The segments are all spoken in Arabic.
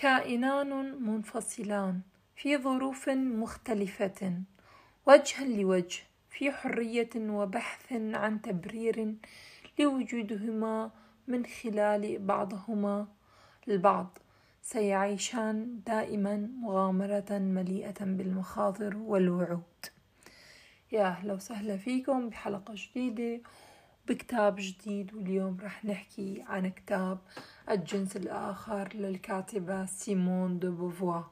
كائنان منفصلان في ظروف مختلفة. وجها لوجه في حرية وبحث عن تبرير لوجودهما من خلال بعضهما. البعض سيعيشان دائما مغامرة مليئة بالمخاطر والوعود. يا أهلا وسهلا فيكم بحلقة جديدة. بكتاب جديد واليوم رح نحكي عن كتاب الجنس الآخر للكاتبة سيمون دو بوفوا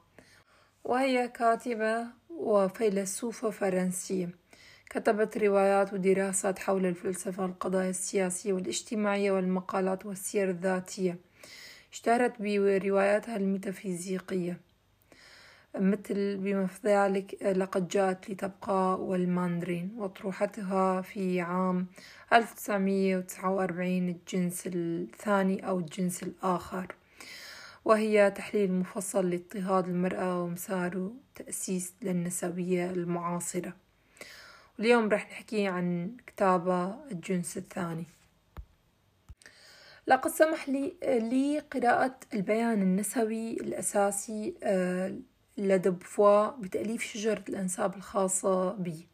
وهي كاتبة وفيلسوفة فرنسية. كتبت روايات ودراسات حول الفلسفة والقضايا السياسية والاجتماعية والمقالات والسير الذاتية. اشتهرت برواياتها الميتافيزيقية. مثل بما في ذلك لقد جاءت لتبقى والماندرين وأطروحتها في عام 1949 الجنس الثاني أو الجنس الآخر. وهي تحليل مفصل لاضطهاد المرأة ومسار تأسيس للنسوية المعاصرة. اليوم رح نحكي عن كتابة الجنس الثاني. لقد سمح لي لي قراءة البيان النسوي الأساسي لدى بوفوا بتأليف شجرة الأنساب الخاصة بي.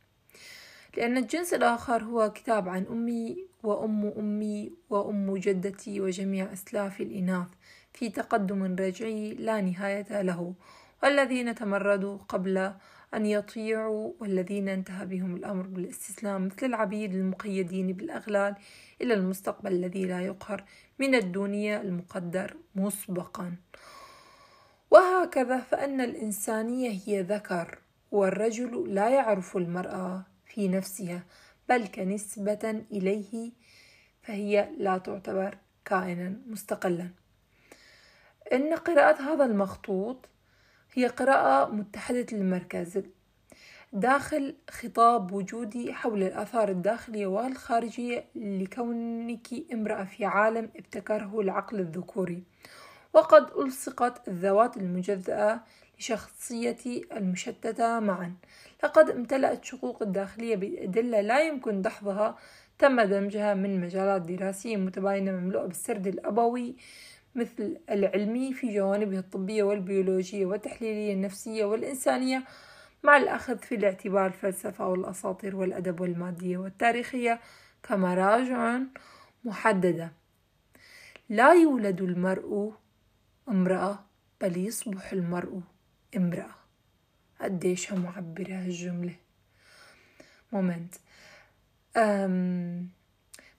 لأن الجنس الآخر هو كتاب عن أمي وأم أمي وأم جدتي وجميع أسلافي الإناث في تقدم رجعي لا نهاية له والذين تمردوا قبل أن يطيعوا والذين انتهى بهم الأمر بالاستسلام مثل العبيد المقيدين بالأغلال إلى المستقبل الذي لا يقهر من الدنيا المقدر مسبقا. وهكذا فأن الإنسانية هي ذكر والرجل لا يعرف المرأة في نفسها بل كنسبة إليه فهي لا تعتبر كائنا مستقلا. إن قراءة هذا المخطوط هي قراءة متحدة المركز داخل خطاب وجودي حول الآثار الداخلية والخارجية لكونك امرأة في عالم ابتكره العقل الذكوري. وقد ألصقت الذوات المجزأة لشخصيتي المشتتة معا. لقد امتلأت شقوق الداخلية بأدلة لا يمكن دحضها. تم دمجها من مجالات دراسية متباينة. مملوءة بالسرد الأبوي مثل العلمي في جوانبه الطبية والبيولوجية والتحليلية النفسية والإنسانية مع الأخذ في الاعتبار الفلسفة والأساطير والأدب والمادية والتاريخية كمراجع محددة. لا يولد المرء امرأة بل يصبح المرء امرأة. قديش معبرة هالجملة. مومنت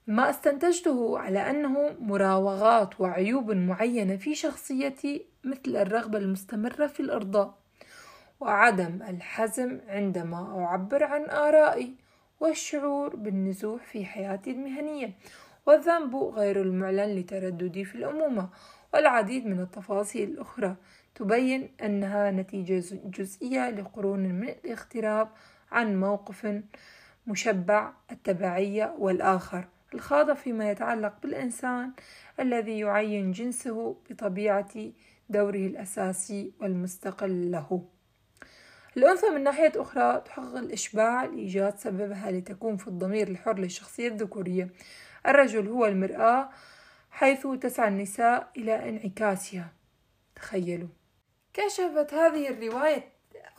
ما استنتجته على أنه مراوغات وعيوب معينة في شخصيتي مثل الرغبة المستمرة في الإرضاء وعدم الحزم عندما أعبر عن آرائي والشعور بالنزوح في حياتي المهنية والذنب غير المعلن لترددي في الأمومة. والعديد من التفاصيل الأخرى تبين أنها نتيجة جزئية لقرون من الاغتراب عن موقف مشبع التبعية والآخر الخاضة فيما يتعلق بالإنسان الذي يعين جنسه بطبيعة دوره الأساسي والمستقل له. الأنثى من ناحية أخرى تحقق الإشباع لإيجاد سببها لتكون في الضمير الحر للشخصية الذكورية. الرجل هو المرآة حيث تسعى النساء إلى انعكاسها. تخيلوا. كشفت هذه الرواية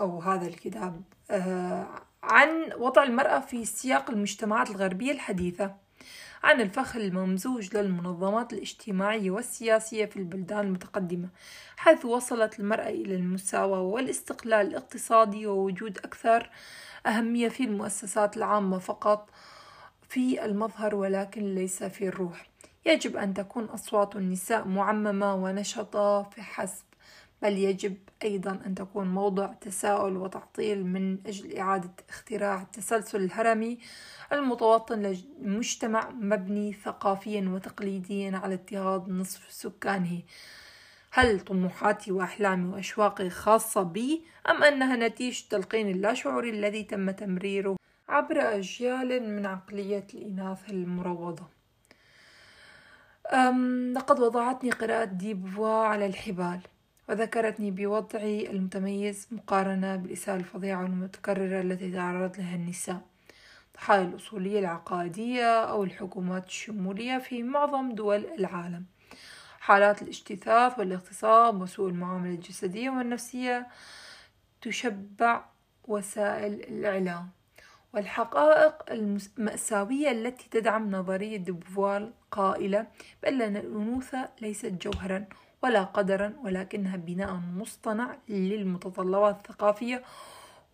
أو هذا الكتاب آه، عن وضع المرأة في سياق المجتمعات الغربية الحديثة عن الفخ الممزوج للمنظمات الاجتماعية والسياسية في البلدان المتقدمة حيث وصلت المرأة إلى المساواة والاستقلال الاقتصادي ووجود أكثر أهمية في المؤسسات العامة فقط في المظهر ولكن ليس في الروح. يجب أن تكون أصوات النساء معممة ونشطة فحسب بل يجب أيضا أن تكون موضع تساؤل وتعطيل من أجل إعادة اختراع التسلسل الهرمي المتوطن لمجتمع مبني ثقافيا وتقليديا على اضطهاد نصف سكانه. هل طموحاتي وأحلامي وأشواقي خاصة بي أم أنها نتيجة تلقين اللاشعوري الذي تم تمريره عبر أجيال من عقلية الإناث المروضة؟ لقد وضعتني قراءة ديبوا على الحبال وذكرتني بوضعي المتميز مقارنة بالإساءة الفظيعة والمتكررة التي تعرض لها النساء ضحايا الأصولية العقائدية أو الحكومات الشمولية في معظم دول العالم. حالات الاجتثاث والاغتصاب وسوء المعاملة الجسدية والنفسية تشبع وسائل الإعلام. والحقائق المأساوية التي تدعم نظرية دوبوال قائلة بأن الأنوثة ليست جوهرا ولا قدرا ولكنها بناء مصطنع للمتطلبات الثقافية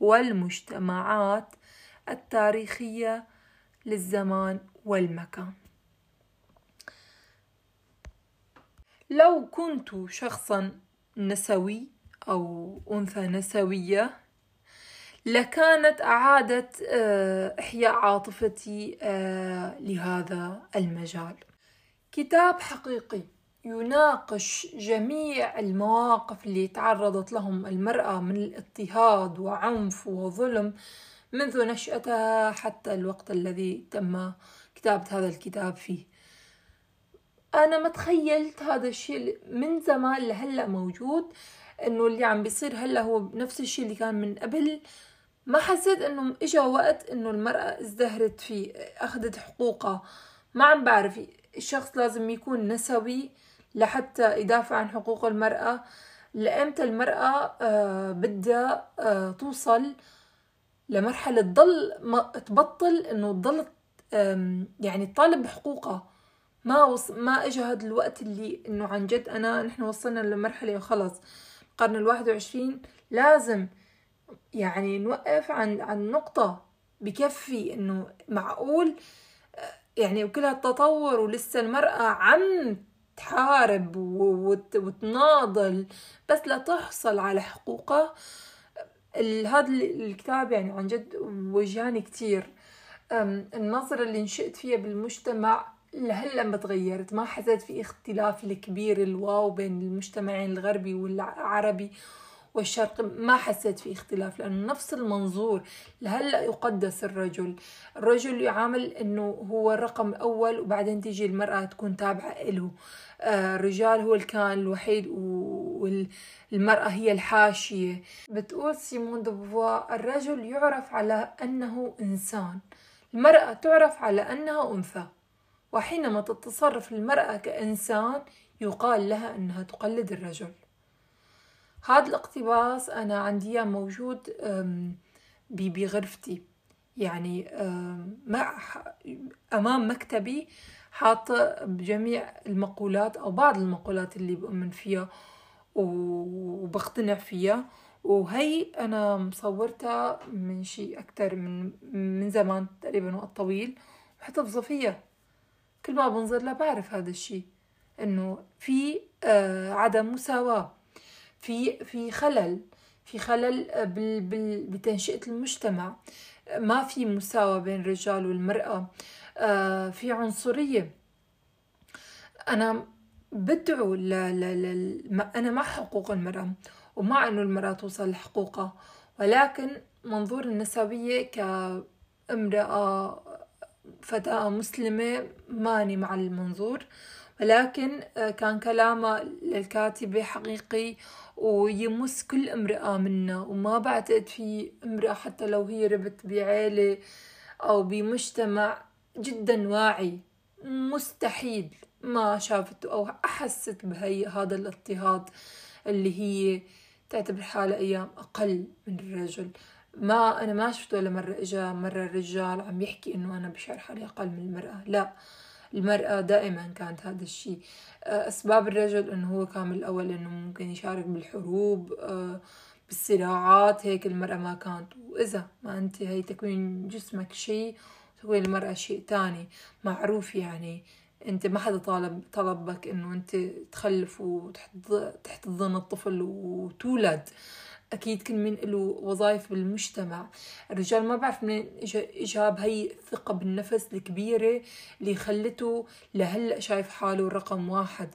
والمجتمعات التاريخية للزمان والمكان. لو كنت شخصا نسوي أو أنثى نسوية لكانت أعادت آه، إحياء عاطفتي آه، لهذا المجال. كتاب حقيقي يناقش جميع المواقف اللي تعرضت لهم المرأة من الاضطهاد وعنف وظلم منذ نشأتها حتى الوقت الذي تم كتابة هذا الكتاب فيه. أنا ما تخيلت هذا الشيء من زمان لهلأ موجود إنه اللي عم بيصير هلأ هو نفس الشيء اللي كان من قبل. ما حسيت إنه إجا وقت إنه المرأة ازدهرت فيه أخذت حقوقها. ما عم بعرف الشخص لازم يكون نسوي لحتى يدافع عن حقوق المرأة. لأمتى المرأة آه بدها آه توصل لمرحلة تضل تبطل إنه تضل يعني تطالب بحقوقها. ما وص... ما اجى هذا الوقت اللي إنه عن جد أنا نحن وصلنا لمرحلة خلص. القرن الواحد وعشرين لازم يعني نوقف عن عن نقطة بكفي إنه معقول يعني وكل هالتطور ولسه المرأة عم تحارب وتناضل بس لتحصل على حقوقها. هذا الكتاب يعني عن جد وجهاني كتير. النظرة اللي نشأت فيها بالمجتمع لهلأ ما تغيرت. ما حسيت في اختلاف الكبير الواو بين المجتمعين الغربي والعربي. والشرق ما حسيت في اختلاف لأنه نفس المنظور لهلأ يقدس الرجل. الرجل يعامل أنه هو الرقم الأول وبعدين تيجي المرأة تكون تابعة له. آه، الرجال هو الكائن الوحيد والمرأة هي الحاشية. بتقول سيمون دوبوفوا الرجل يعرف على أنه إنسان. المرأة تعرف على أنها أنثى. وحينما تتصرف المرأة كإنسان يقال لها أنها تقلد الرجل. هذا الاقتباس أنا عندي موجود بغرفتي. يعني ما أمام مكتبي حاطة بجميع المقولات أو بعض المقولات اللي بؤمن فيها وبقتنع فيها. وهي أنا مصورتها من شيء أكتر من من زمان تقريبا وقت طويل. وحتفظى فيها كل ما بنظر لها بعرف هذا الشيء إنه في آه عدم مساواة. في في خلل في خلل بال بتنشئة المجتمع. ما في مساواة بين الرجال والمرأة. آه في عنصرية. أنا بدعو ل ل ل أنا مع حقوق المرأة ومع إنه المرأة توصل لحقوقها. ولكن منظور النسوية كامرأة فتاة مسلمة ماني مع المنظور. ولكن آه، كان كلامه للكاتبة حقيقي ويمس كل امرأة منا وما بعتقد في امرأة حتى لو هي ربت بعيلة أو بمجتمع جدا واعي. مستحيل ما شافت أو أحست بهي هذا الاضطهاد اللي هي تعتبر حالها أيام أقل من الرجل. ما أنا ما شفت ولا مرة إجا مرة الرجال عم يحكي إنه أنا بشعر حالي أقل من المرأة. لا. المرأة دائما كانت هذا الشيء. آه، أسباب الرجل إنه هو كان الأول إنه ممكن يشارك بالحروب آه، بالصراعات هيك المرأة ما كانت. وإذا ما أنت هي تكوين جسمك شيء تكوين المرأة شيء تاني. معروف يعني أنت ما حدا طالب طلبك إنه أنت تخلف وتحتضن الطفل وتولد. أكيد كل من له وظائف بالمجتمع. الرجال ما بعرف من إجاب هي الثقة بالنفس الكبيرة اللي خلته لهلأ شايف حاله رقم واحد.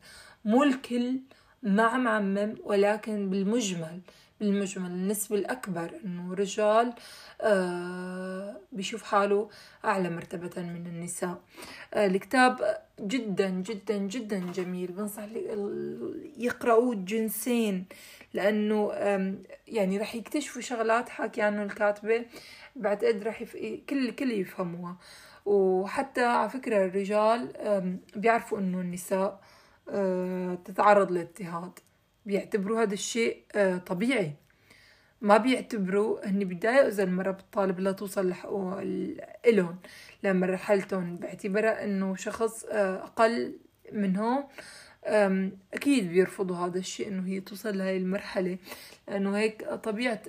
مو الكل ما معمم ولكن بالمجمل بالمجمل النسبة الأكبر إنه رجال آه بيشوف حاله أعلى مرتبة من النساء. آه الكتاب جدا جدا جدا جميل. بنصح يقرأوه جنسين لأنه يعني رح يكتشفوا شغلات حكي عنه الكاتبة بعتقد رح يف... كل كل يفهموها. وحتى على فكرة الرجال بيعرفوا إنه النساء تتعرض للاضطهاد بيعتبروا هذا الشيء طبيعي. ما بيعتبروا هني بيتضايقوا إذا المرة بتطالب لا توصل لحقوق إلهم. لمرحلتهم باعتبارها إنه شخص أقل منهم أكيد بيرفضوا هذا الشيء إنه هي توصل لهي المرحلة. لأنه هيك طبيعة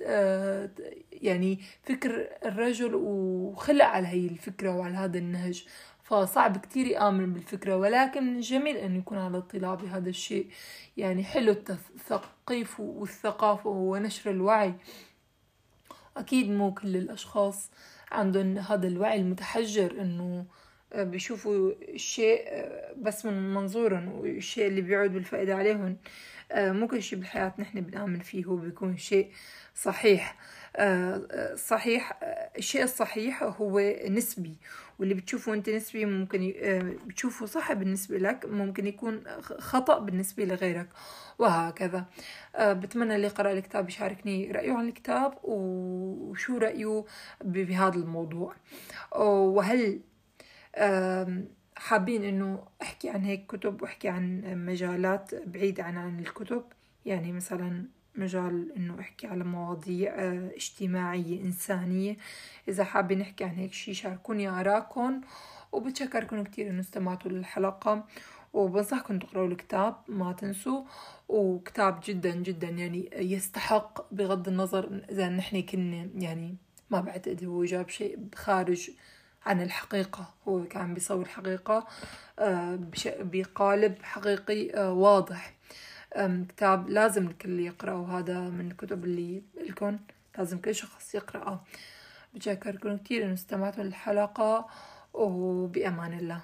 يعني فكر الرجل وخلق على هي الفكرة وعلى هذا النهج. فصعب كتير يآمن بالفكرة ولكن من الجميل أنه يكون على اطلاع بهذا الشيء. يعني حلو التثقيف والثقافة ونشر الوعي. أكيد مو كل الأشخاص عندهم هذا الوعي المتحجر أنه بيشوفوا الشيء بس من منظورهم والشيء اللي بيعود بالفائدة عليهم. مو كل شيء بالحياة نحن بنآمن فيه هو بيكون شيء صحيح. صحيح الشيء الصحيح هو نسبي واللي بتشوفه أنت نسبي ممكن بتشوفه صح بالنسبة لك ممكن يكون خطأ بالنسبة لغيرك وهكذا. بتمنى اللي قرأ الكتاب يشاركني رأيه عن الكتاب وشو رأيه بهذا الموضوع. وهل حابين إنه أحكي عن هيك كتب وأحكي عن مجالات بعيدة عن عن الكتب؟ يعني مثلا مجال إنه أحكي على مواضيع آه، اجتماعية إنسانية. إذا حابين نحكي عن هيك شي شاركوني آراءكم. وبتشكركم كتير إنه استمعتوا للحلقة. وبنصحكم تقرأوا الكتاب ما تنسوا. وكتاب جدا جدا يعني يستحق بغض النظر إذا نحن كنا يعني ما بعتقد هو جاب شيء خارج عن الحقيقة. هو كان بيصور حقيقة آه، بقالب حقيقي آه، واضح. كتاب لازم الكل يقرأه هذا من الكتب اللي لكم لازم كل شخص يقرأه. بتشكركم كتير إنه استمعتوا للحلقة وبأمان الله.